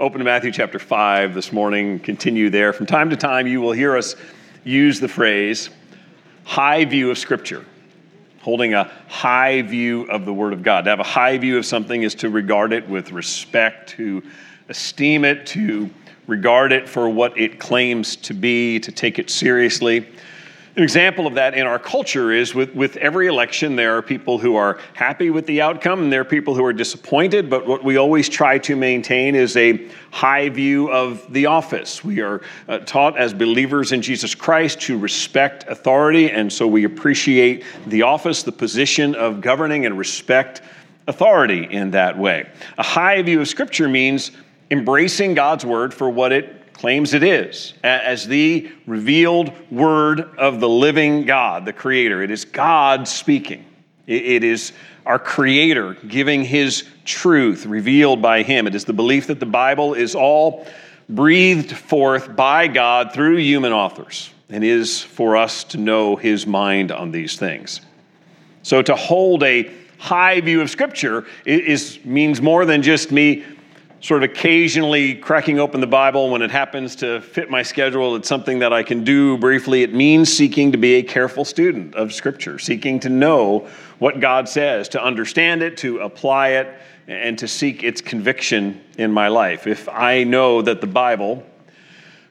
open to Matthew chapter 5 this morning, continue there. From time to time, you will hear us use the phrase high view of Scripture, holding a high view of the Word of God. To have a high view of something is to regard it with respect, to esteem it, to regard it for what it claims to be, to take it seriously. An example of that in our culture is with, with every election, there are people who are happy with the outcome and there are people who are disappointed. But what we always try to maintain is a high view of the office. We are uh, taught as believers in Jesus Christ to respect authority, and so we appreciate the office, the position of governing, and respect authority in that way. A high view of Scripture means embracing God's word for what it claims it is, as the revealed word of the living God, the Creator. It is God speaking. It is our Creator giving His truth revealed by Him. It is the belief that the Bible is all breathed forth by God through human authors and is for us to know His mind on these things. So to hold a high view of Scripture is, means more than just me sort of occasionally cracking open the Bible when it happens to fit my schedule. It's something that I can do briefly. It means seeking to be a careful student of Scripture, seeking to know what God says, to understand it, to apply it, and to seek its conviction in my life. If I know that the Bible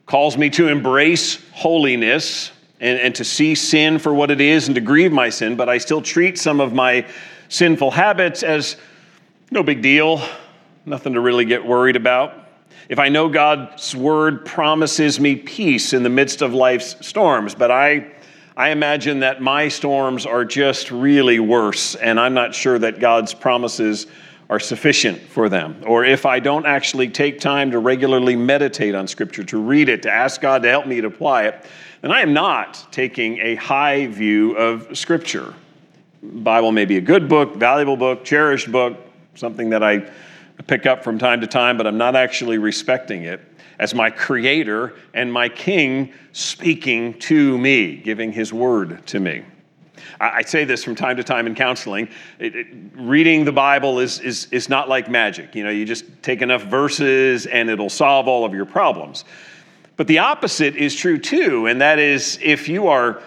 calls me to embrace holiness and, and to see sin for what it is and to grieve my sin, but I still treat some of my sinful habits as no big deal nothing to really get worried about. If I know God's word promises me peace in the midst of life's storms, but I, I imagine that my storms are just really worse, and I'm not sure that God's promises are sufficient for them. Or if I don't actually take time to regularly meditate on Scripture, to read it, to ask God to help me to apply it, then I am not taking a high view of Scripture. Bible may be a good book, valuable book, cherished book, something that I pick up from time to time, but I'm not actually respecting it as my creator and my king speaking to me, giving his word to me. I, say this from time to time in counseling. It, it, reading the Bible is, is, is not like magic. You know, you just take enough verses and it'll solve all of your problems. But the opposite is true too, and that is if you are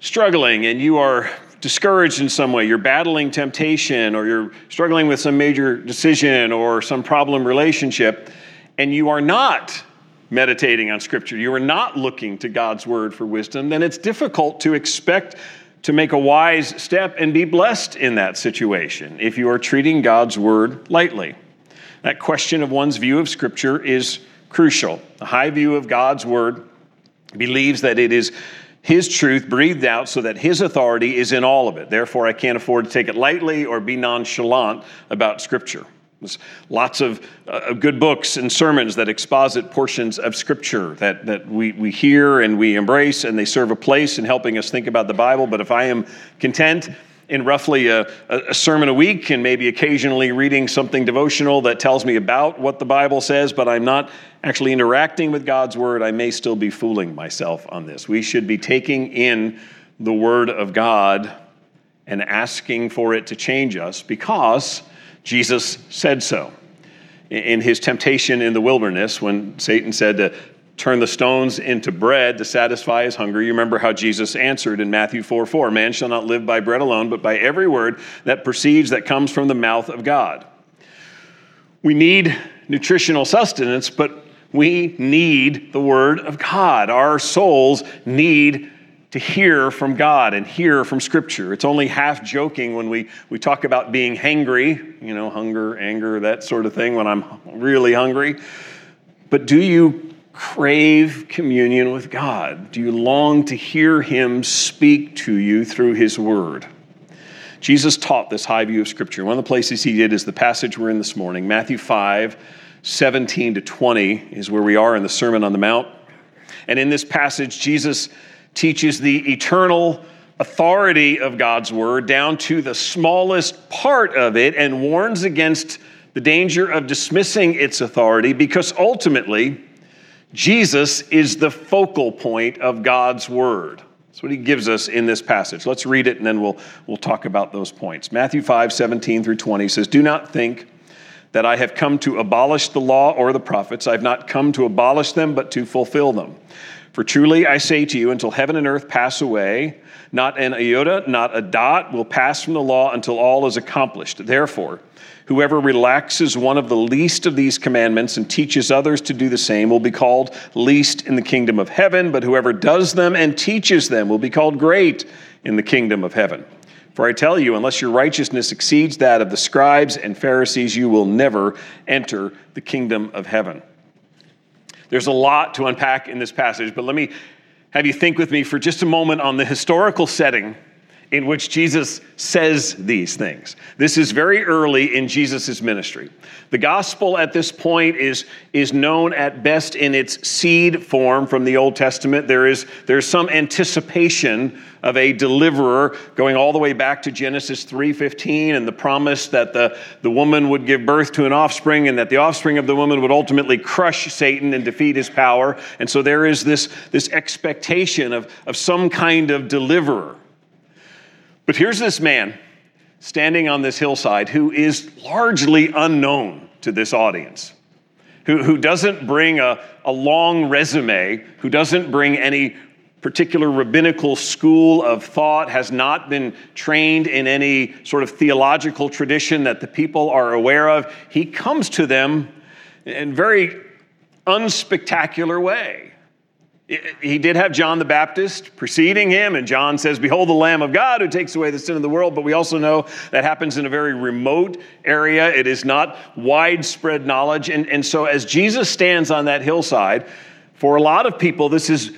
struggling and you are discouraged in some way, you're battling temptation, or you're struggling with some major decision or some problem relationship, and you are not meditating on Scripture, you are not looking to God's Word for wisdom, then it's difficult to expect to make a wise step and be blessed in that situation if you are treating God's Word lightly. That question of one's view of Scripture is crucial. A high view of God's Word believes that it is his truth breathed out so that his authority is in all of it. Therefore, I can't afford to take it lightly or be nonchalant about Scripture. There's lots of uh, good books and sermons that exposit portions of Scripture that, that we, we hear and we embrace, and they serve a place in helping us think about the Bible. But if I am content in roughly a, a, sermon a week and maybe occasionally reading something devotional that tells me about what the Bible says, but I'm not actually interacting with God's Word, I may still be fooling myself on this. We should be taking in the Word of God and asking for it to change us because Jesus said so. In his temptation in the wilderness, when Satan said to turn the stones into bread to satisfy his hunger. You remember how Jesus answered in Matthew 4 4 Man shall not live by bread alone, but by every word that proceeds, that comes from the mouth of God. We need nutritional sustenance, but we need the word of God. Our souls need to hear from God and hear from Scripture. It's only half joking when we, we talk about being hangry, you know, hunger, anger, that sort of thing, when I'm really hungry. But do you crave communion with God? Do you long to hear Him speak to you through His Word? Jesus taught this high view of Scripture. One of the places He did is the passage we're in this morning. Matthew 5, 17 to 20 is where we are in the Sermon on the Mount. And in this passage, Jesus teaches the eternal authority of God's Word down to the smallest part of it and warns against the danger of dismissing its authority because ultimately, Jesus is the focal point of God's word. That's what he gives us in this passage. Let's read it and then we'll, we'll talk about those points. Matthew 5, 17 through 20 says, Do not think that I have come to abolish the law or the prophets. I have not come to abolish them, but to fulfill them. For truly I say to you, until heaven and earth pass away, not an iota, not a dot will pass from the law until all is accomplished. Therefore, whoever relaxes one of the least of these commandments and teaches others to do the same will be called least in the kingdom of heaven, but whoever does them and teaches them will be called great in the kingdom of heaven. For I tell you, unless your righteousness exceeds that of the scribes and Pharisees, you will never enter the kingdom of heaven. There's a lot to unpack in this passage, but let me have you think with me for just a moment on the historical setting in which Jesus says these things. This is very early in Jesus' ministry. The gospel at this point is, is known at best in its seed form from the Old Testament. There is there's some anticipation of a deliverer going all the way back to Genesis 3:15 and the promise that the, the woman would give birth to an offspring and that the offspring of the woman would ultimately crush Satan and defeat his power. And so there is this, this expectation of, of some kind of deliverer. But here's this man standing on this hillside who is largely unknown to this audience, who, who doesn't bring a, a long resume, who doesn't bring any particular rabbinical school of thought, has not been trained in any sort of theological tradition that the people are aware of. He comes to them in very unspectacular way. He did have John the Baptist preceding him, and John says, Behold the Lamb of God who takes away the sin of the world. But we also know that happens in a very remote area. It is not widespread knowledge. And, and so, as Jesus stands on that hillside, for a lot of people, this is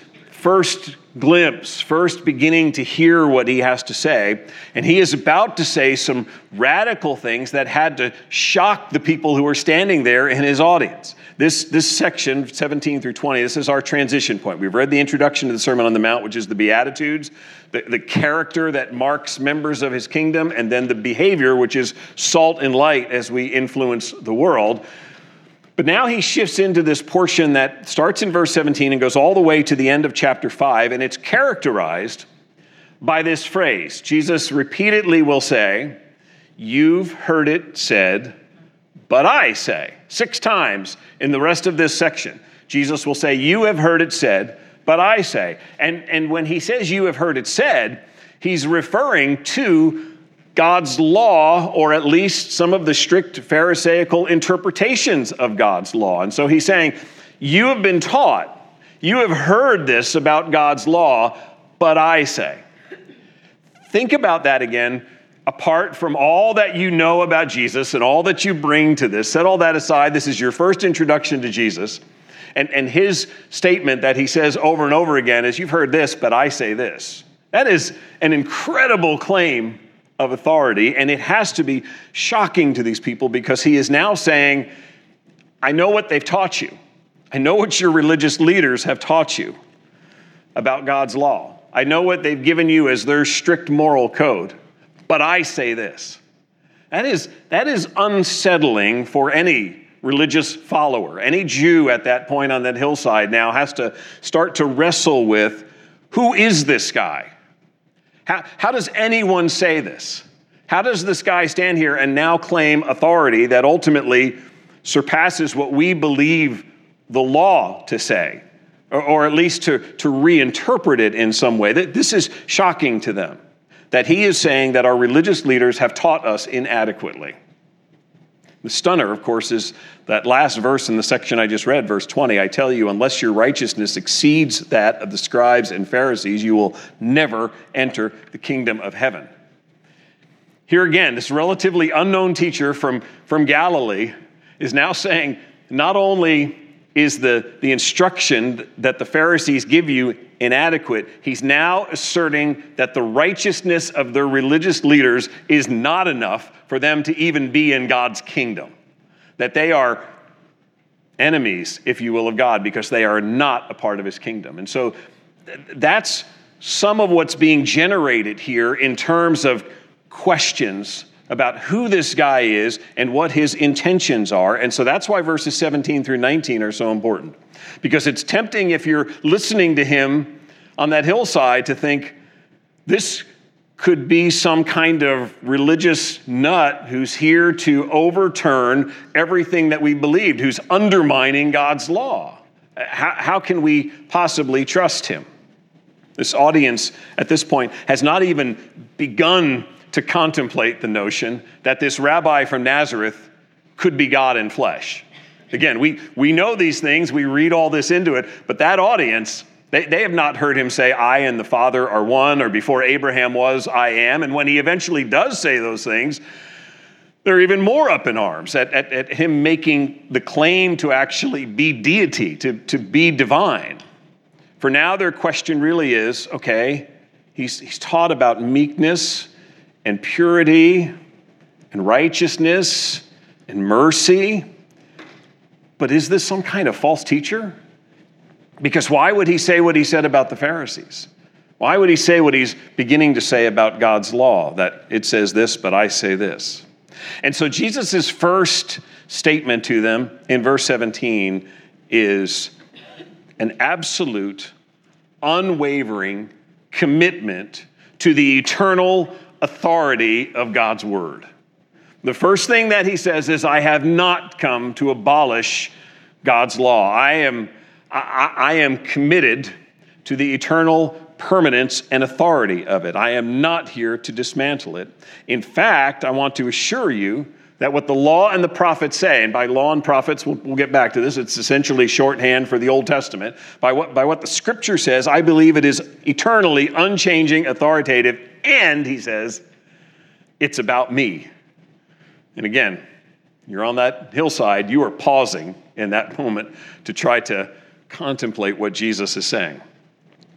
first glimpse, first beginning to hear what he has to say. And he is about to say some radical things that had to shock the people who were standing there in his audience. This, this section, 17 through 20, this is our transition point. We've read the introduction to the Sermon on the Mount, which is the Beatitudes, the, the character that marks members of his kingdom, and then the behavior, which is salt and light as we influence the world. But now he shifts into this portion that starts in verse 17 and goes all the way to the end of chapter 5, and it's characterized by this phrase. Jesus repeatedly will say, You've heard it said, but I say. Six times in the rest of this section, Jesus will say, You have heard it said, but I say. And, and when he says, You have heard it said, he's referring to God's law, or at least some of the strict Pharisaical interpretations of God's law. And so he's saying, You have been taught, you have heard this about God's law, but I say. Think about that again apart from all that you know about Jesus and all that you bring to this, set all that aside. This is your first introduction to Jesus. And, and his statement that he says over and over again is, You've heard this, but I say this. That is an incredible claim of authority, and it has to be shocking to these people because he is now saying, I know what they've taught you. I know what your religious leaders have taught you about God's law. I know what they've given you as their strict moral code but I say this. That is, that is unsettling for any religious follower. Any Jew at that point on that hillside now has to start to wrestle with who is this guy? How, how does anyone say this? How does this guy stand here and now claim authority that ultimately surpasses what we believe the law to say, or, or at least to, to reinterpret it in some way? This is shocking to them that he is saying that our religious leaders have taught us inadequately. The stunner, of course, is that last verse in the section I just read, verse 20. I tell you, unless your righteousness exceeds that of the scribes and Pharisees, you will never enter the kingdom of heaven. Here again, this relatively unknown teacher from, from Galilee is now saying not only is the, the instruction that the Pharisees give you inadequate. He's now asserting that the righteousness of their religious leaders is not enough for them to even be in God's kingdom. That they are enemies, if you will, of God because they are not a part of his kingdom. And so that's some of what's being generated here in terms of questions about who this guy is and what his intentions are. And so that's why verses 17 through 19 are so important. Because it's tempting if you're listening to him on that hillside to think, this could be some kind of religious nut who's here to overturn everything that we believed, who's undermining God's law. How, how can we possibly trust him? This audience at this point has not even begun to contemplate the notion that this rabbi from Nazareth could be God in flesh. Again, we, we know these things, we read all this into it, but that audience, they, they have not heard him say, I and the Father are one, or before Abraham was, I am. And when he eventually does say those things, they're even more up in arms at, at, at him making the claim to actually be deity, to, to be divine. For now, their question really is okay, he's, he's taught about meekness and purity and righteousness and mercy. But is this some kind of false teacher? Because why would he say what he said about the Pharisees? Why would he say what he's beginning to say about God's law, that it says this, but I say this? And so Jesus' first statement to them in verse 17 is an absolute, unwavering commitment to the eternal authority of God's word. The first thing that he says is, I have not come to abolish God's law. I am, I, I am committed to the eternal permanence and authority of it. I am not here to dismantle it. In fact, I want to assure you that what the law and the prophets say, and by law and prophets, we'll, we'll, get back to this, it's essentially shorthand for the Old Testament. By what, by what the scripture says, I believe it is eternally unchanging, authoritative, and he says, it's about me. And again, you're on that hillside, you are pausing in that moment to try to contemplate what Jesus is saying.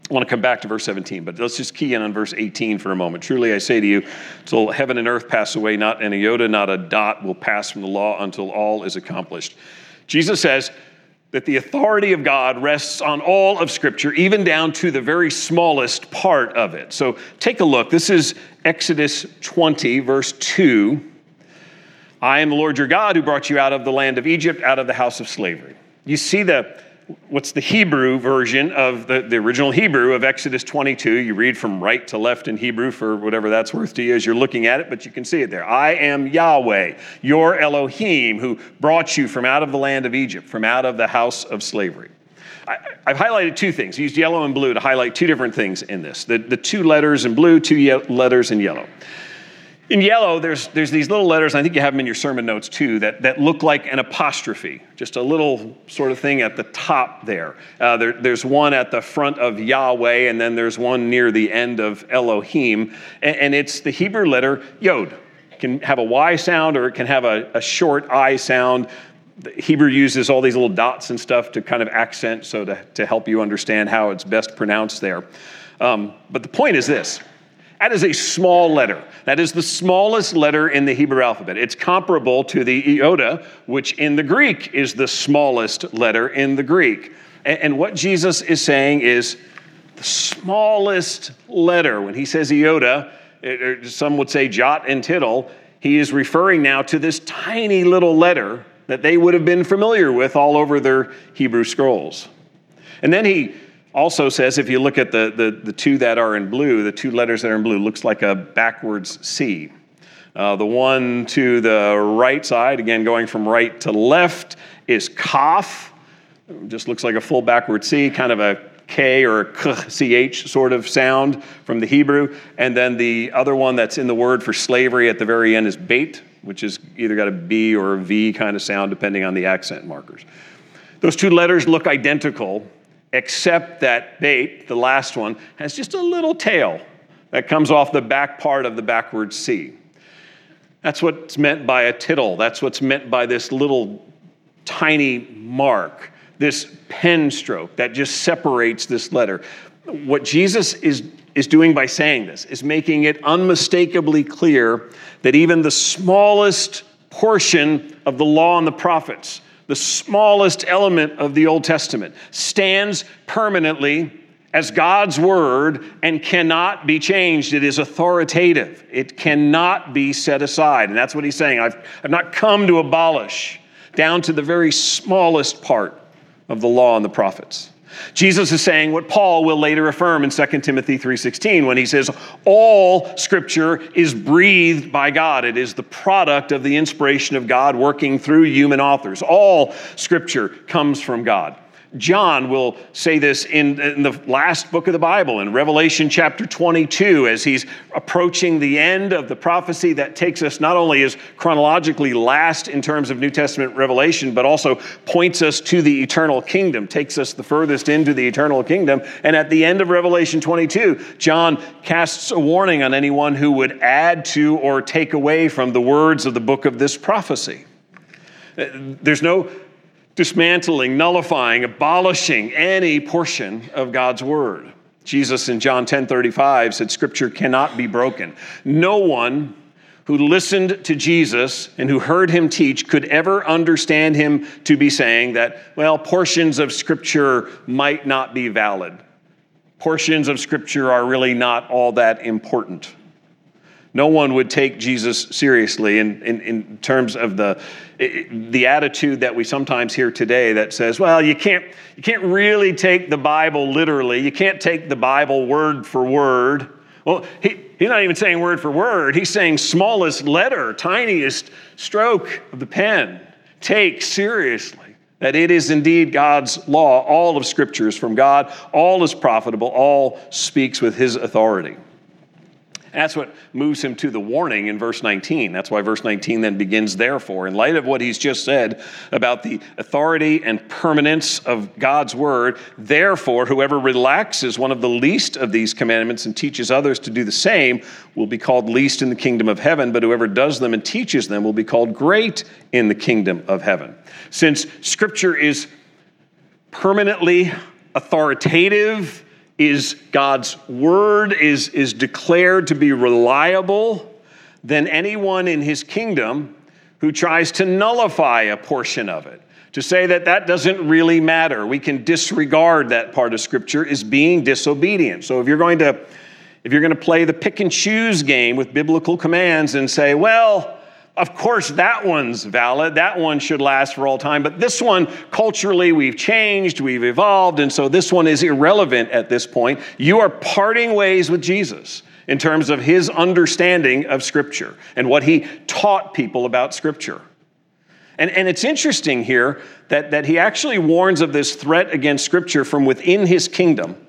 I want to come back to verse 17, but let's just key in on verse 18 for a moment. Truly I say to you, till heaven and earth pass away, not an iota, not a dot will pass from the law until all is accomplished. Jesus says that the authority of God rests on all of Scripture, even down to the very smallest part of it. So take a look. This is Exodus 20, verse 2. I am the Lord your God who brought you out of the land of Egypt, out of the house of slavery. You see the what's the Hebrew version of the, the original Hebrew of Exodus 22. You read from right to left in Hebrew for whatever that's worth to you as you're looking at it, but you can see it there. I am Yahweh, your Elohim, who brought you from out of the land of Egypt, from out of the house of slavery. I, have highlighted two things. I used yellow and blue to highlight two different things in this the, the two letters in blue, two ye- letters in yellow. In yellow, there's, there's these little letters, I think you have them in your sermon notes too, that, that look like an apostrophe, just a little sort of thing at the top there. Uh, there. There's one at the front of Yahweh, and then there's one near the end of Elohim, and, and it's the Hebrew letter Yod. It can have a Y sound or it can have a, a short I sound. The Hebrew uses all these little dots and stuff to kind of accent, so to, to help you understand how it's best pronounced there. Um, but the point is this that is a small letter. That is the smallest letter in the Hebrew alphabet. It's comparable to the iota, which in the Greek is the smallest letter in the Greek. And, what Jesus is saying is the smallest letter. When he says iota, eh, eh, some would say jot and tittle, he is referring now to this tiny little letter that they would have been familiar with all over their Hebrew scrolls. And then he also says if you look at the, the, the two that are in blue, the two letters that are in blue, looks like a backwards C. Uh, the one to the right side, again going from right to left, is Kaf. Just looks like a full backward C, kind of a K or CH sort of sound from the Hebrew. And then the other one that's in the word for slavery at the very end is bait, which is either got a B or a V kind of sound depending on the accent markers. Those two letters look identical, except that bait, the last one, has just a little tail that comes off the back part of the backward C. That's what's meant by a tittle. That's what's meant by this little tiny mark, this pen stroke that just separates this letter. What Jesus is, is doing by saying this is making it unmistakably clear that even the smallest portion of the law and the prophets, the smallest element of the Old Testament, stands permanently as God's word and cannot be changed. It is authoritative, it cannot be set aside. And that's what he's saying. I've, I've not come to abolish down to the very smallest part of the law and the prophets. Jesus is saying what Paul will later affirm in 2 Timothy 3:16 when he says all scripture is breathed by God. It is the product of the inspiration of God working through human authors. All scripture comes from God. John will say this in, in, the last book of the Bible, in Revelation chapter 22, as he's approaching the end of the prophecy that takes us not only as chronologically last in terms of New Testament revelation, but also points us to the eternal kingdom, takes us the furthest into the eternal kingdom. And at the end of Revelation 22, John casts a warning on anyone who would add to or take away from the words of the book of this prophecy. Uh, there's no dismantling, nullifying, abolishing any portion of God's word. Jesus in John 10 35 said, Scripture cannot be broken. No one who listened to Jesus and who heard him teach could ever understand him to be saying that, well, portions of Scripture might not be valid. Portions of Scripture are really not all that important. No one would take Jesus seriously in, in, in terms of the, the attitude that we sometimes hear today that says, well, you can't, you can't really take the Bible literally. You can't take the Bible word for word. Well, he, he's not even saying word for word. He's saying smallest letter, tiniest stroke of the pen. Take seriously that it is indeed God's law. All of Scripture is from God, all is profitable, all speaks with His authority. That's what moves him to the warning in verse 19. That's why verse 19 then begins, therefore. In light of what he's just said about the authority and permanence of God's word, therefore, whoever relaxes one of the least of these commandments and teaches others to do the same will be called least in the kingdom of heaven, but whoever does them and teaches them will be called great in the kingdom of heaven. Since scripture is permanently authoritative, is God's word is, is declared to be reliable, then anyone in his kingdom who tries to nullify a portion of it, to say that that doesn't really matter, we can disregard that part of scripture is being disobedient. So if you're going to if you're going to play the pick and choose game with biblical commands and say, well, of course, that one's valid. That one should last for all time. But this one, culturally, we've changed, we've evolved, and so this one is irrelevant at this point. You are parting ways with Jesus in terms of his understanding of Scripture and what he taught people about Scripture. And, and it's interesting here that, that he actually warns of this threat against Scripture from within his kingdom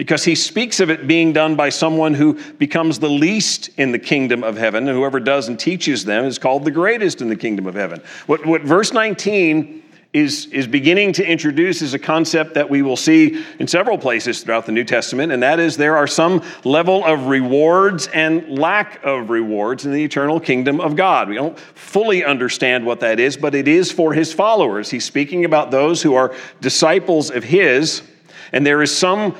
because he speaks of it being done by someone who becomes the least in the kingdom of heaven, and whoever does and teaches them is called the greatest in the kingdom of heaven. What, what verse 19 is, is beginning to introduce is a concept that we will see in several places throughout the New Testament, and that is there are some level of rewards and lack of rewards in the eternal kingdom of God. We don't fully understand what that is, but it is for his followers. He's speaking about those who are disciples of his, and there is some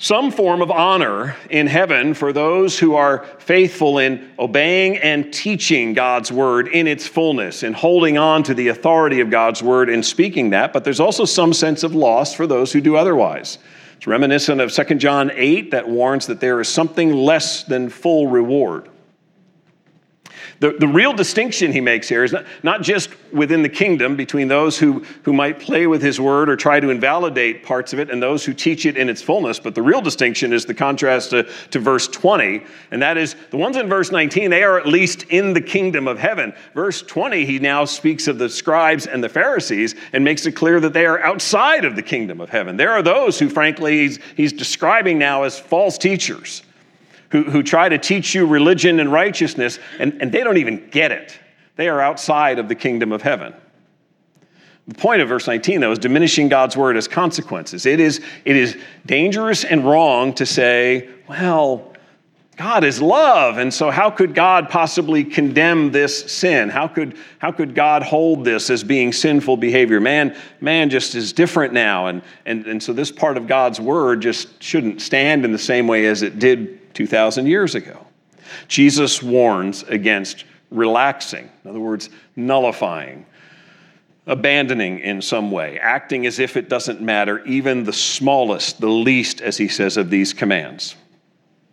some form of honor in heaven for those who are faithful in obeying and teaching God's word in its fullness and holding on to the authority of God's word and speaking that, but there's also some sense of loss for those who do otherwise. It's reminiscent of 2 John 8 that warns that there is something less than full reward. The, the real distinction he makes here is not, not just within the kingdom between those who, who might play with his word or try to invalidate parts of it and those who teach it in its fullness, but the real distinction is the contrast to, to verse 20, and that is the ones in verse 19, they are at least in the kingdom of heaven. Verse 20, he now speaks of the scribes and the Pharisees and makes it clear that they are outside of the kingdom of heaven. There are those who, frankly, he's, he's describing now as false teachers who, who try to teach you religion and righteousness, and, and they don't even get it. They are outside of the kingdom of heaven. The point of verse 19, though, is diminishing God's word as consequences. It is, it is dangerous and wrong to say, well, God is love, and so how could God possibly condemn this sin? How could, how could God hold this as being sinful behavior? Man, man just is different now, and, and, and so this part of God's word just shouldn't stand in the same way as it did 2,000 years ago. Jesus warns against relaxing, in other words, nullifying, abandoning in some way, acting as if it doesn't matter, even the smallest, the least, as he says, of these commands.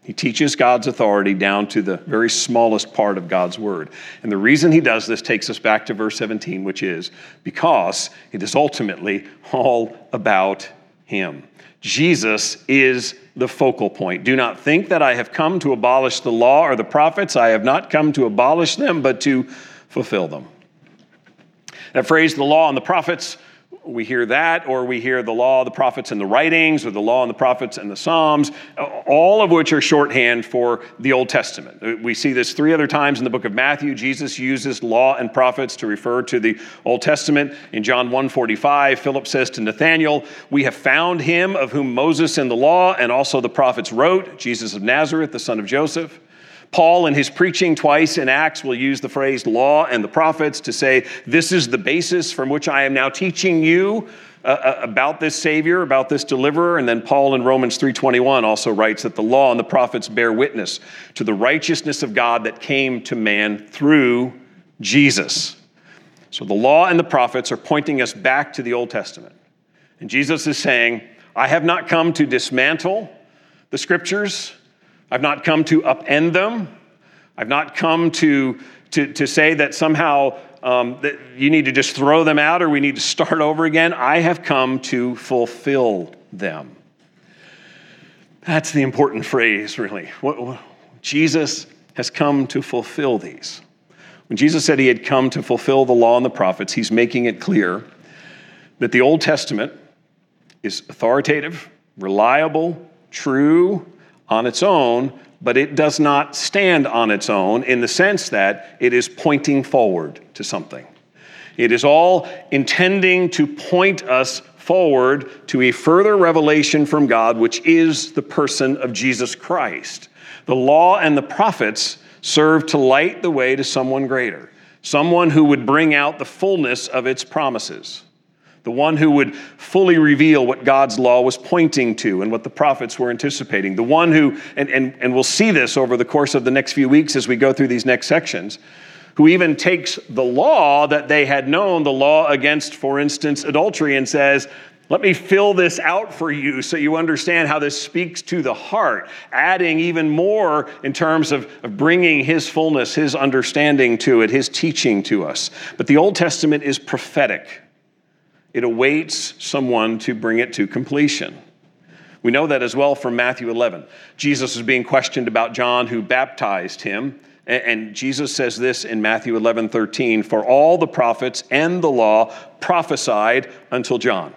He teaches God's authority down to the very smallest part of God's word. And the reason he does this takes us back to verse 17, which is because it is ultimately all about him. Jesus is the focal point. Do not think that I have come to abolish the law or the prophets. I have not come to abolish them, but to fulfill them. That phrase, the law and the prophets, we hear that, or we hear the law, the prophets, and the writings, or the law and the prophets and the Psalms, all of which are shorthand for the Old Testament. We see this three other times in the book of Matthew. Jesus uses law and prophets to refer to the Old Testament. In John 1:45, Philip says to Nathanael, "We have found him of whom Moses in the law and also the prophets wrote, Jesus of Nazareth, the son of Joseph." Paul, in his preaching twice in Acts, will use the phrase law and the prophets to say, This is the basis from which I am now teaching you uh, uh about this Savior, about this deliverer. And then Paul in Romans 3.21 also writes that the law and the prophets bear witness to the righteousness of God that came to man through Jesus. So the law and the prophets are pointing us back to the Old Testament. And Jesus is saying, I have not come to dismantle the scriptures. I've not come to upend them. I've not come to, to, to say that somehow um, that you need to just throw them out or we need to start over again. I have come to fulfill them. That's the important phrase, really. What, what, Jesus has come to fulfill these. When Jesus said he had come to fulfill the law and the prophets, he's making it clear that the Old Testament is authoritative, reliable, true, on its own, but it does not stand on its own in the sense that it is pointing forward to something. It is all intending to point us forward to a further revelation from God, which is the person of Jesus Christ. The law and the prophets serve to light the way to someone greater, someone who would bring out the fullness of its promises the one who would fully reveal what God's law was pointing to and what the prophets were anticipating, the one who, and, and, and we'll see this over the course of the next few weeks as we go through these next sections, who even takes the law that they had known, the law against, for instance, adultery, and says, let me fill this out for you so you understand how this speaks to the heart, adding even more in terms of, of bringing his fullness, his understanding to it, his teaching to us. But the Old Testament is prophetic it awaits someone to bring it to completion. We know that as well from Matthew 11. Jesus is being questioned about John who baptized him. And Jesus says this in Matthew 11 13 For all the prophets and the law prophesied until John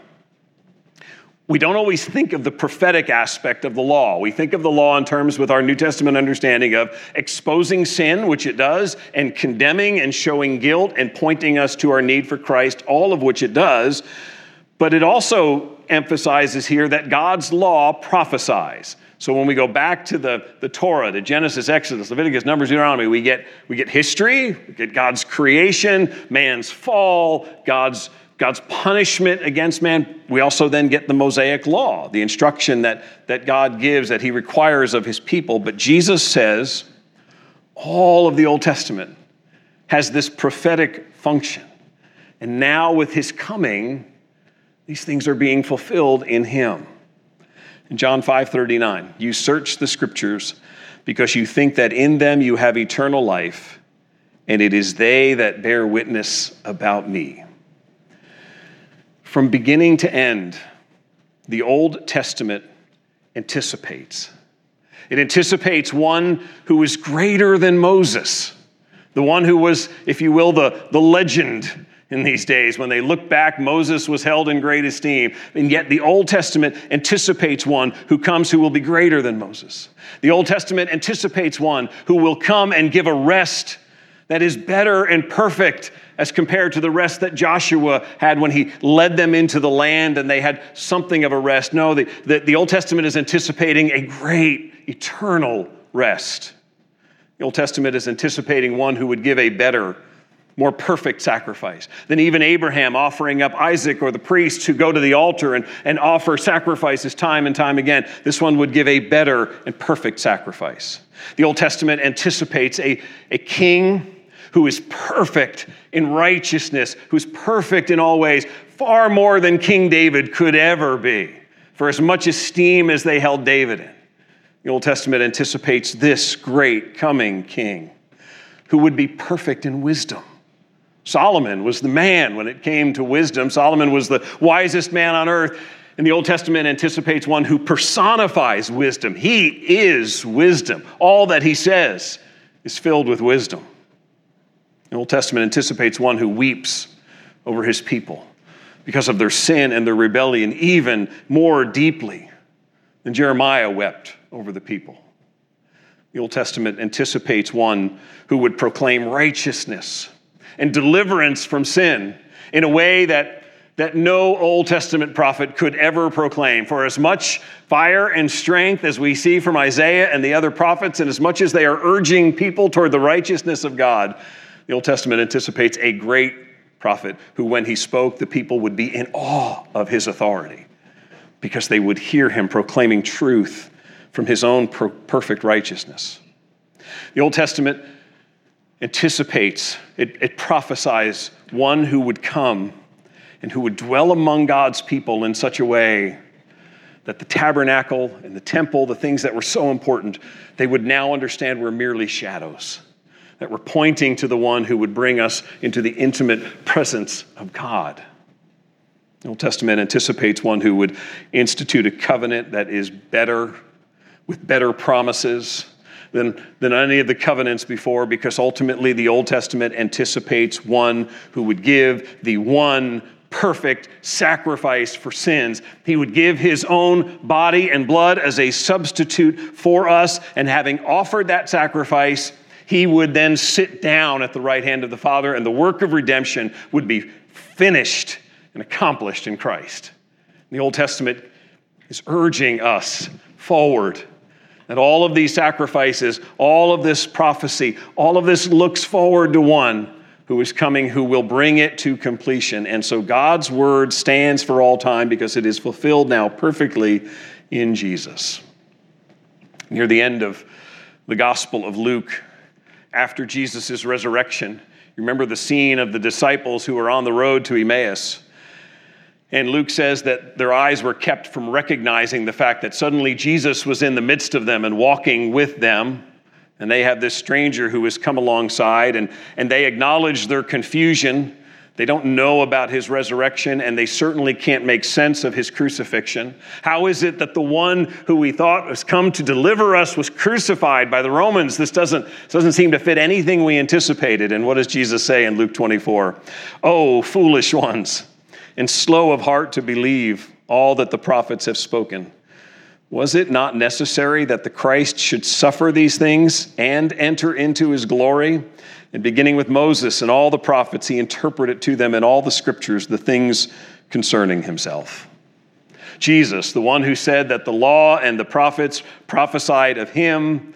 we don't always think of the prophetic aspect of the law. We think of the law in terms with our New Testament understanding of exposing sin, which it does, and condemning and showing guilt and pointing us to our need for Christ, all of which it does. But it also emphasizes here that God's law prophesies. So when we go back to the, the Torah, the Genesis, Exodus, Leviticus, Numbers, Deuteronomy, we get, we get history, we get God's creation, man's fall, God's God's punishment against man, we also then get the Mosaic law, the instruction that, that God gives, that he requires of his people. But Jesus says all of the Old Testament has this prophetic function. And now, with his coming, these things are being fulfilled in him. In John 5 39, you search the scriptures because you think that in them you have eternal life, and it is they that bear witness about me. From beginning to end, the Old Testament anticipates. It anticipates one who is greater than Moses, the one who was, if you will, the, the legend in these days. When they look back, Moses was held in great esteem. And yet the Old Testament anticipates one who comes who will be greater than Moses. The Old Testament anticipates one who will come and give a rest that is better and perfect as compared to the rest that Joshua had when he led them into the land and they had something of a rest. No, the, the, the Old Testament is anticipating a great eternal rest. The Old Testament is anticipating one who would give a better, more perfect sacrifice than even Abraham offering up Isaac or the priests who go to the altar and, and offer sacrifices time and time again. This one would give a better and perfect sacrifice. The Old Testament anticipates a, a king who is perfect in righteousness, who's perfect in all ways, far more than King David could ever be, for as much esteem as they held David in. The Old Testament anticipates this great coming king who would be perfect in wisdom. Solomon was the man when it came to wisdom. Solomon was the wisest man on earth. And the Old Testament anticipates one who personifies wisdom. He is wisdom. All that he says is filled with wisdom. The Old Testament anticipates one who weeps over his people because of their sin and their rebellion, even more deeply than Jeremiah wept over the people. The Old Testament anticipates one who would proclaim righteousness and deliverance from sin in a way that, that no Old Testament prophet could ever proclaim. For as much fire and strength as we see from Isaiah and the other prophets, and as much as they are urging people toward the righteousness of God, the Old Testament anticipates a great prophet who, when he spoke, the people would be in awe of his authority because they would hear him proclaiming truth from his own per- perfect righteousness. The Old Testament anticipates, it, it prophesies one who would come and who would dwell among God's people in such a way that the tabernacle and the temple, the things that were so important, they would now understand were merely shadows, that were pointing to the one who would bring us into the intimate presence of God. The Old Testament anticipates one who would institute a covenant that is better, with better promises than, than any of the covenants before, because ultimately the Old Testament anticipates one who would give the one perfect sacrifice for sins. He would give his own body and blood as a substitute for us, and having offered that sacrifice, he would then sit down at the right hand of the Father, and the work of redemption would be finished and accomplished in Christ. The Old Testament is urging us forward that all of these sacrifices, all of this prophecy, all of this looks forward to one who is coming who will bring it to completion. And so God's word stands for all time because it is fulfilled now perfectly in Jesus. Near the end of the Gospel of Luke, after Jesus' resurrection, you remember the scene of the disciples who are on the road to Emmaus. And Luke says that their eyes were kept from recognizing the fact that suddenly Jesus was in the midst of them and walking with them. And they have this stranger who has come alongside, and, and they acknowledge their confusion. They don't know about his resurrection, and they certainly can't make sense of his crucifixion. How is it that the one who we thought was come to deliver us was crucified by the Romans? This doesn't, this doesn't seem to fit anything we anticipated. And what does Jesus say in Luke 24? Oh, foolish ones and slow of heart to believe all that the prophets have spoken. Was it not necessary that the Christ should suffer these things and enter into his glory? And beginning with Moses and all the prophets, he interpreted to them in all the scriptures the things concerning himself. Jesus, the one who said that the law and the prophets prophesied of him,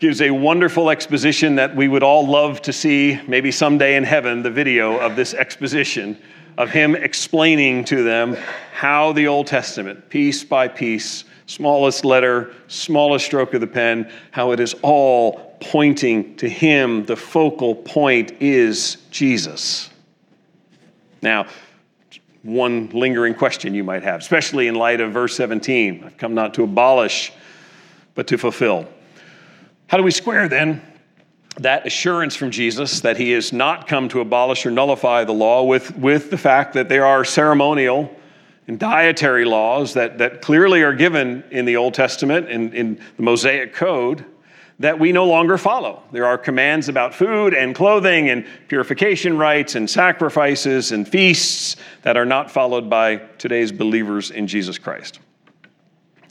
gives a wonderful exposition that we would all love to see, maybe someday in heaven, the video of this exposition of him explaining to them how the Old Testament, piece by piece, smallest letter, smallest stroke of the pen, how it is all pointing to him. The focal point is Jesus. Now, one lingering question you might have, especially in light of verse 17 I've come not to abolish, but to fulfill. How do we square then that assurance from Jesus that he has not come to abolish or nullify the law with, with the fact that there are ceremonial and dietary laws that, that clearly are given in the Old Testament and in, in the Mosaic Code that we no longer follow. There are commands about food and clothing and purification rites and sacrifices and feasts that are not followed by today's believers in Jesus Christ.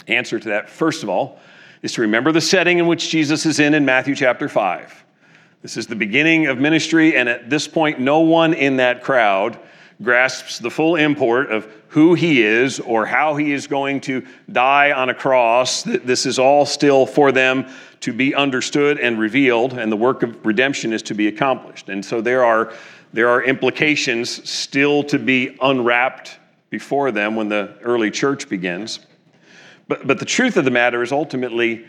Answer to that, first of all, is to remember the setting in which Jesus is in in Matthew chapter 5. This is the beginning of ministry, and at this point, no one in that crowd grasps the full import of who he is or how he is going to die on a cross. This is all still for them to be understood and revealed, and the work of redemption is to be accomplished. And so there are, there are implications still to be unwrapped before them when the early church begins. But, but the truth of the matter is ultimately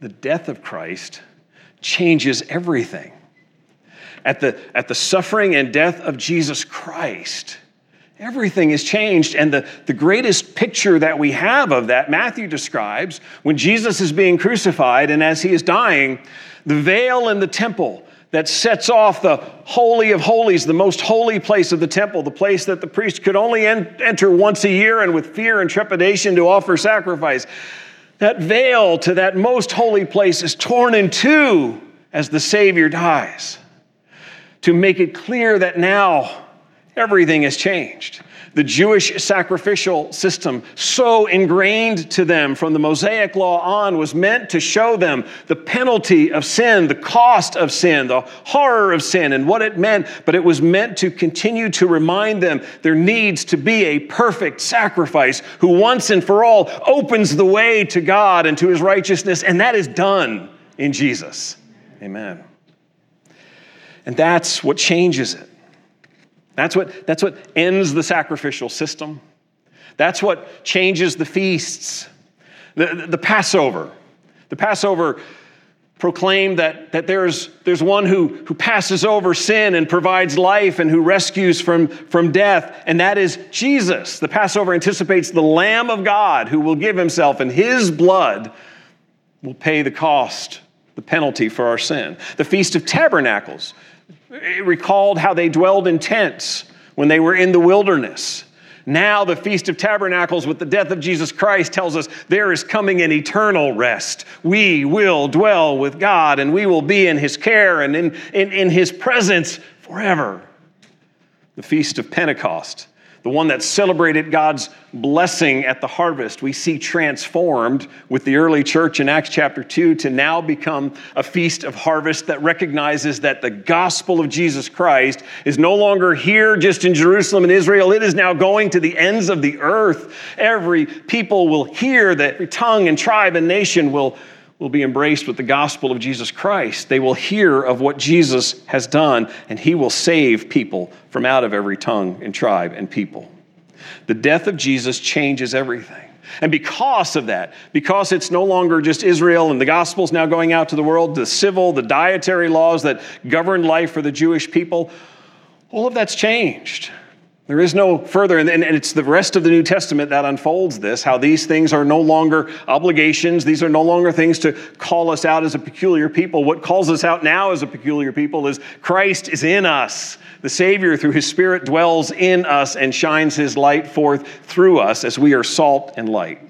the death of Christ changes everything. At the, at the suffering and death of Jesus Christ, everything is changed. And the, the greatest picture that we have of that, Matthew describes when Jesus is being crucified and as he is dying, the veil in the temple that sets off the Holy of Holies, the most holy place of the temple, the place that the priest could only en- enter once a year and with fear and trepidation to offer sacrifice. That veil to that most holy place is torn in two as the Savior dies. To make it clear that now everything has changed the Jewish sacrificial system, so ingrained to them from the Mosaic law on, was meant to show them the penalty of sin, the cost of sin, the horror of sin, and what it meant. But it was meant to continue to remind them there needs to be a perfect sacrifice who once and for all opens the way to God and to his righteousness, and that is done in Jesus. Amen. And that's what changes it. That's what, that's what ends the sacrificial system. That's what changes the feasts. The, the, Passover. The Passover proclaimed that, that there's, there's one who, who passes over sin and provides life and who rescues from, from death, and that is Jesus. The Passover anticipates the Lamb of God who will give himself, and his blood will pay the cost, the penalty for our sin. The Feast of Tabernacles it recalled how they dwelled in tents when they were in the wilderness. Now, the Feast of Tabernacles with the death of Jesus Christ tells us there is coming an eternal rest. We will dwell with God and we will be in His care and in, in, in His presence forever. The Feast of Pentecost the one that celebrated God's blessing at the harvest, we see transformed with the early church in Acts chapter 2 to now become a feast of harvest that recognizes that the gospel of Jesus Christ is no longer here just in Jerusalem and Israel. It is now going to the ends of the earth. Every people will hear that every tongue and tribe and nation will will be embraced with the gospel of Jesus Christ. They will hear of what Jesus has done, and he will save people from out of every tongue and tribe and people. The death of Jesus changes everything. And because of that, because it's no longer just Israel and the gospel's now going out to the world, the civil, the dietary laws that govern life for the Jewish people, all of that's changed. There is no further, and it's the rest of the New Testament that unfolds this how these things are no longer obligations. These are no longer things to call us out as a peculiar people. What calls us out now as a peculiar people is Christ is in us. The Savior, through His Spirit, dwells in us and shines His light forth through us as we are salt and light.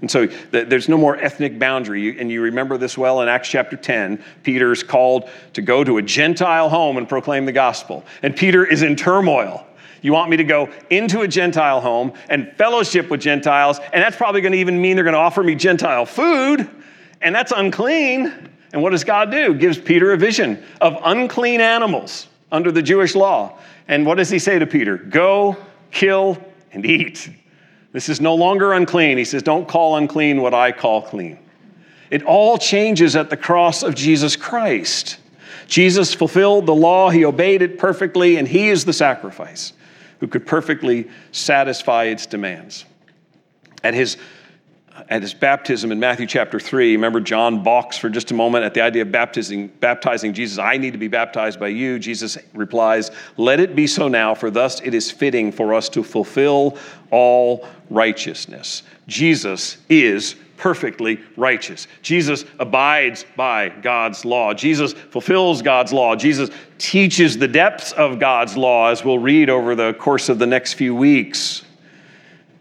And so there's no more ethnic boundary. And you remember this well in Acts chapter 10. Peter's called to go to a Gentile home and proclaim the gospel. And Peter is in turmoil. You want me to go into a Gentile home and fellowship with Gentiles, and that's probably going to even mean they're going to offer me Gentile food, and that's unclean. And what does God do? Gives Peter a vision of unclean animals under the Jewish law. And what does he say to Peter? Go, kill, and eat. This is no longer unclean. He says, Don't call unclean what I call clean. It all changes at the cross of Jesus Christ. Jesus fulfilled the law, he obeyed it perfectly, and he is the sacrifice who could perfectly satisfy its demands. At his, at his baptism in Matthew chapter 3, remember John balks for just a moment at the idea of baptizing, baptizing Jesus. I need to be baptized by you. Jesus replies, Let it be so now, for thus it is fitting for us to fulfill all righteousness. Jesus is perfectly righteous. Jesus abides by God's law. Jesus fulfills God's law. Jesus teaches the depths of God's law, as we'll read over the course of the next few weeks.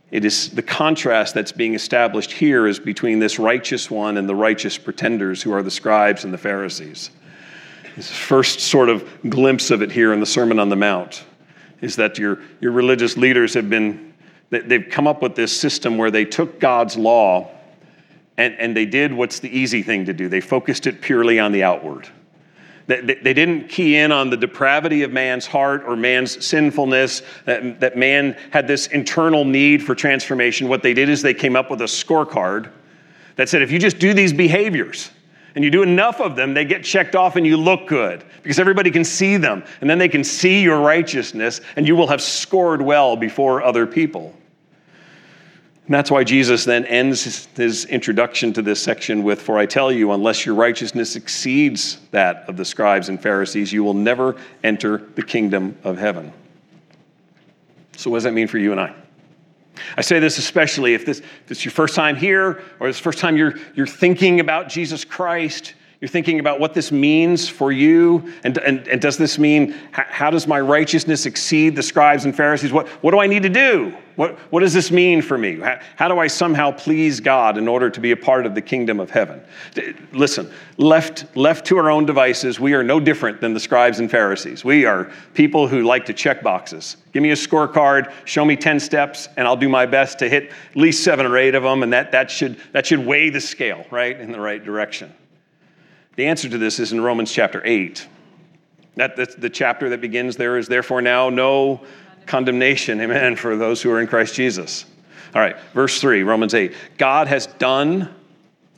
It is the contrast that's being established here is between this righteous one and the righteous pretenders who are the scribes and the Pharisees. This first sort of glimpse of it here in the Sermon on the Mount is that your, your religious leaders have been, they've come up with this system where they took God's law and, and they did what's the easy thing to do. They focused it purely on the outward. They, didn't key in on the depravity of man's heart or man's sinfulness, that man had this internal need for transformation. What they did is they came up with a scorecard that said if you just do these behaviors, and you do enough of them, they get checked off and you look good because everybody can see them. And then they can see your righteousness and you will have scored well before other people. And that's why Jesus then ends his, introduction to this section with For I tell you, unless your righteousness exceeds that of the scribes and Pharisees, you will never enter the kingdom of heaven. So, what does that mean for you and I? I say this especially if this, if this is your first time here or it's the first time you're, you're thinking about Jesus Christ. You're thinking about what this means for you. And, and, and does this mean, how, does my righteousness exceed the scribes and Pharisees? What, what do I need to do? What, what does this mean for me? How, how do I somehow please God in order to be a part of the kingdom of heaven? Listen, left, left to our own devices, we are no different than the scribes and Pharisees. We are people who like to check boxes. Give me a scorecard, show me 10 steps, and I'll do my best to hit at least seven or eight of them, and that, that, should, that should weigh the scale, right, in the right direction. The answer to this is in Romans chapter 8. That, that's the chapter that begins there is therefore now no condemnation, amen, for those who are in Christ Jesus. All right, verse 3, Romans 8. God has done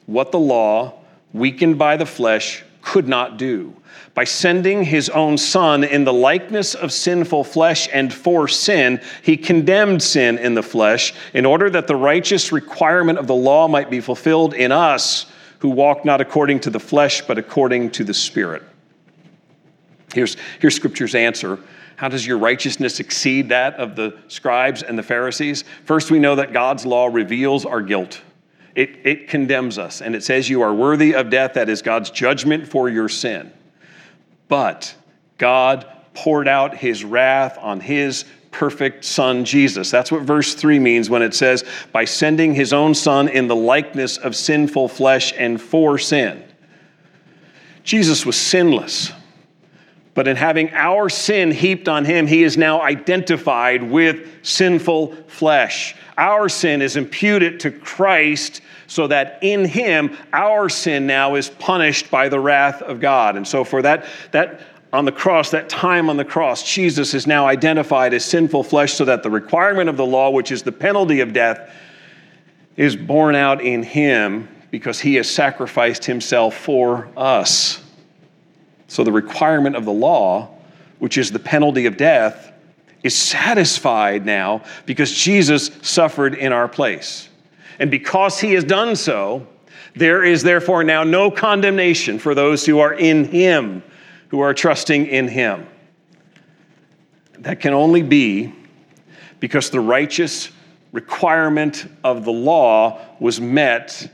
what the law, weakened by the flesh, could not do by sending his own son in the likeness of sinful flesh and for sin, he condemned sin in the flesh in order that the righteous requirement of the law might be fulfilled in us who walk not according to the flesh, but according to the Spirit. Here's, here's Scripture's answer. How does your righteousness exceed that of the scribes and the Pharisees? First, we know that God's law reveals our guilt. It, it condemns us, and it says you are worthy of death. That is God's judgment for your sin. But God poured out his wrath on his perfect son, Jesus. That's what verse 3 means when it says, by sending his own son in the likeness of sinful flesh and for sin. Jesus was sinless. But in having our sin heaped on him, he is now identified with sinful flesh. Our sin is imputed to Christ so that in him our sin now is punished by the wrath of God. And so for that that on the cross, that time on the cross, Jesus is now identified as sinful flesh so that the requirement of the law, which is the penalty of death, is borne out in him because he has sacrificed himself for us. So the requirement of the law, which is the penalty of death, is satisfied now because Jesus suffered in our place. And because he has done so, there is therefore now no condemnation for those who are in him who are trusting in Him. That can only be because the righteous requirement of the law was met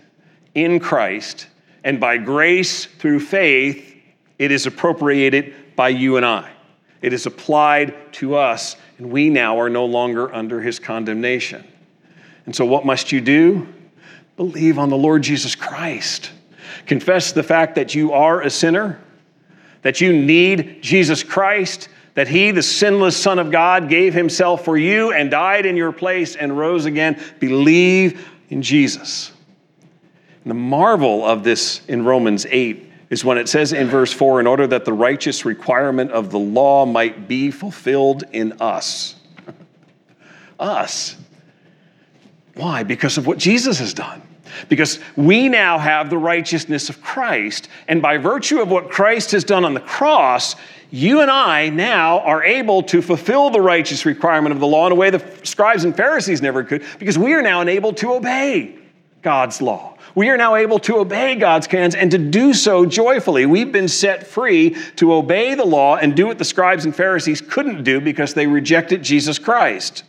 in Christ, and by grace through faith, it is appropriated by you and I. It is applied to us, and we now are no longer under his condemnation. And so, what must you do? Believe on the Lord Jesus Christ. Confess the fact that you are a sinner that you need Jesus Christ, that He, the sinless Son of God, gave Himself for you and died in your place and rose again. Believe in Jesus. And the marvel of this in Romans 8 is when it says in verse 4 in order that the righteous requirement of the law might be fulfilled in us. us. Why? Because of what Jesus has done. Because we now have the righteousness of Christ. And by virtue of what Christ has done on the cross, you and I now are able to fulfill the righteous requirement of the law in a way the scribes and Pharisees never could, because we are now enabled to obey God's law. We are now able to obey God's commands and to do so joyfully. We've been set free to obey the law and do what the scribes and Pharisees couldn't do because they rejected Jesus Christ.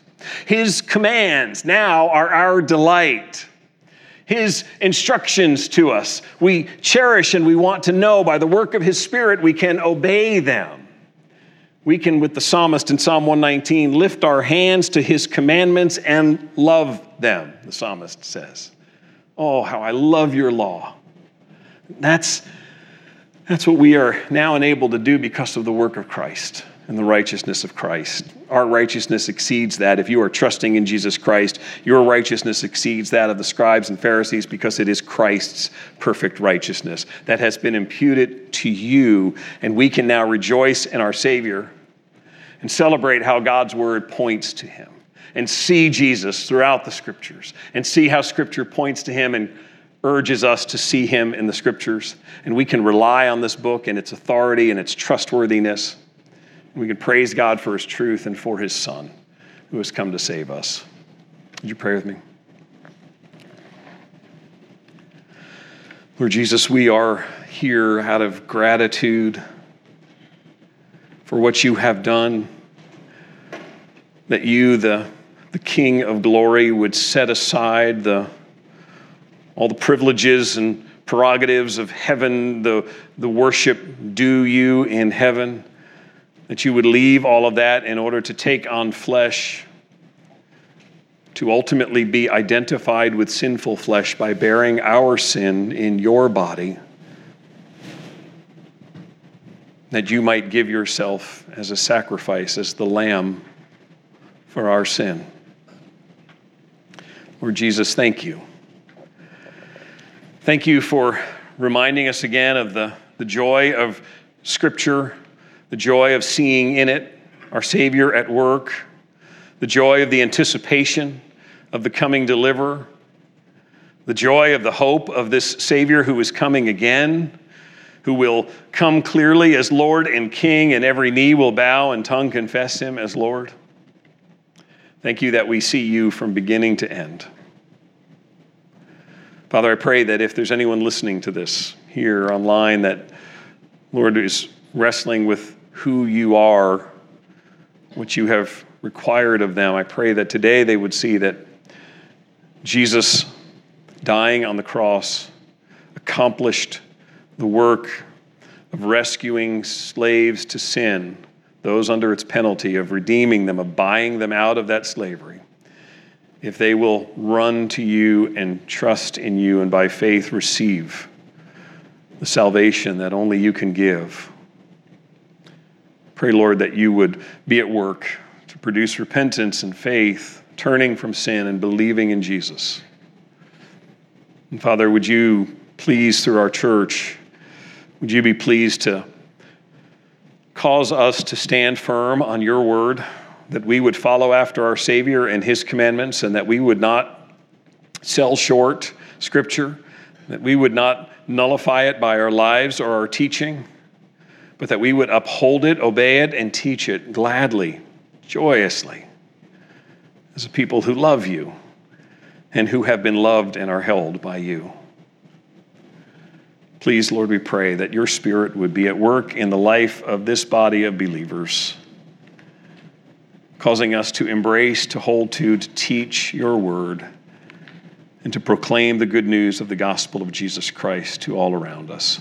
His commands now are our delight his instructions to us. We cherish and we want to know by the work of his Spirit, we can obey them. We can, with the psalmist in Psalm 119, lift our hands to his commandments and love them, the psalmist says. Oh, how I love your law. That's, that's what we are now enabled to do because of the work of Christ and the righteousness of Christ. Our righteousness exceeds that. If you are trusting in Jesus Christ, your righteousness exceeds that of the scribes and Pharisees because it is Christ's perfect righteousness that has been imputed to you. And we can now rejoice in our Savior and celebrate how God's word points to him and see Jesus throughout the scriptures and see how scripture points to him and urges us to see him in the scriptures. And we can rely on this book and its authority and its trustworthiness. We can praise God for his truth and for his son who has come to save us. Would you pray with me? Lord Jesus, we are here out of gratitude for what you have done, that you, the, the King of glory, would set aside the, all the privileges and prerogatives of heaven, the, the worship due you in heaven, that you would leave all of that in order to take on flesh, to ultimately be identified with sinful flesh by bearing our sin in your body, that you might give yourself as a sacrifice, as the lamb for our sin. Lord Jesus, thank you. Thank you for reminding us again of the, the joy of Scripture, the joy of seeing in it our Savior at work, the joy of the anticipation of the coming deliverer, the joy of the hope of this Savior who is coming again, who will come clearly as Lord and King, and every knee will bow and tongue confess Him as Lord. Thank you that we see you from beginning to end. Father, I pray that if there's anyone listening to this here online that, Lord, is wrestling with who you are, what you have required of them, I pray that today they would see that Jesus dying on the cross accomplished the work of rescuing slaves to sin, those under its penalty, of redeeming them, of buying them out of that slavery if they will run to you and trust in you and by faith receive the salvation that only you can give. Pray, Lord, that you would be at work to produce repentance and faith, turning from sin and believing in Jesus. And Father, would you please, through our church, would you be pleased to cause us to stand firm on your word? that we would follow after our Savior and His commandments, and that we would not sell short Scripture, that we would not nullify it by our lives or our teaching, but that we would uphold it, obey it, and teach it gladly, joyously, as a people who love you and who have been loved and are held by you. Please, Lord, we pray that your Spirit would be at work in the life of this body of believers causing us to embrace, to hold to, to teach your word, and to proclaim the good news of the gospel of Jesus Christ to all around us.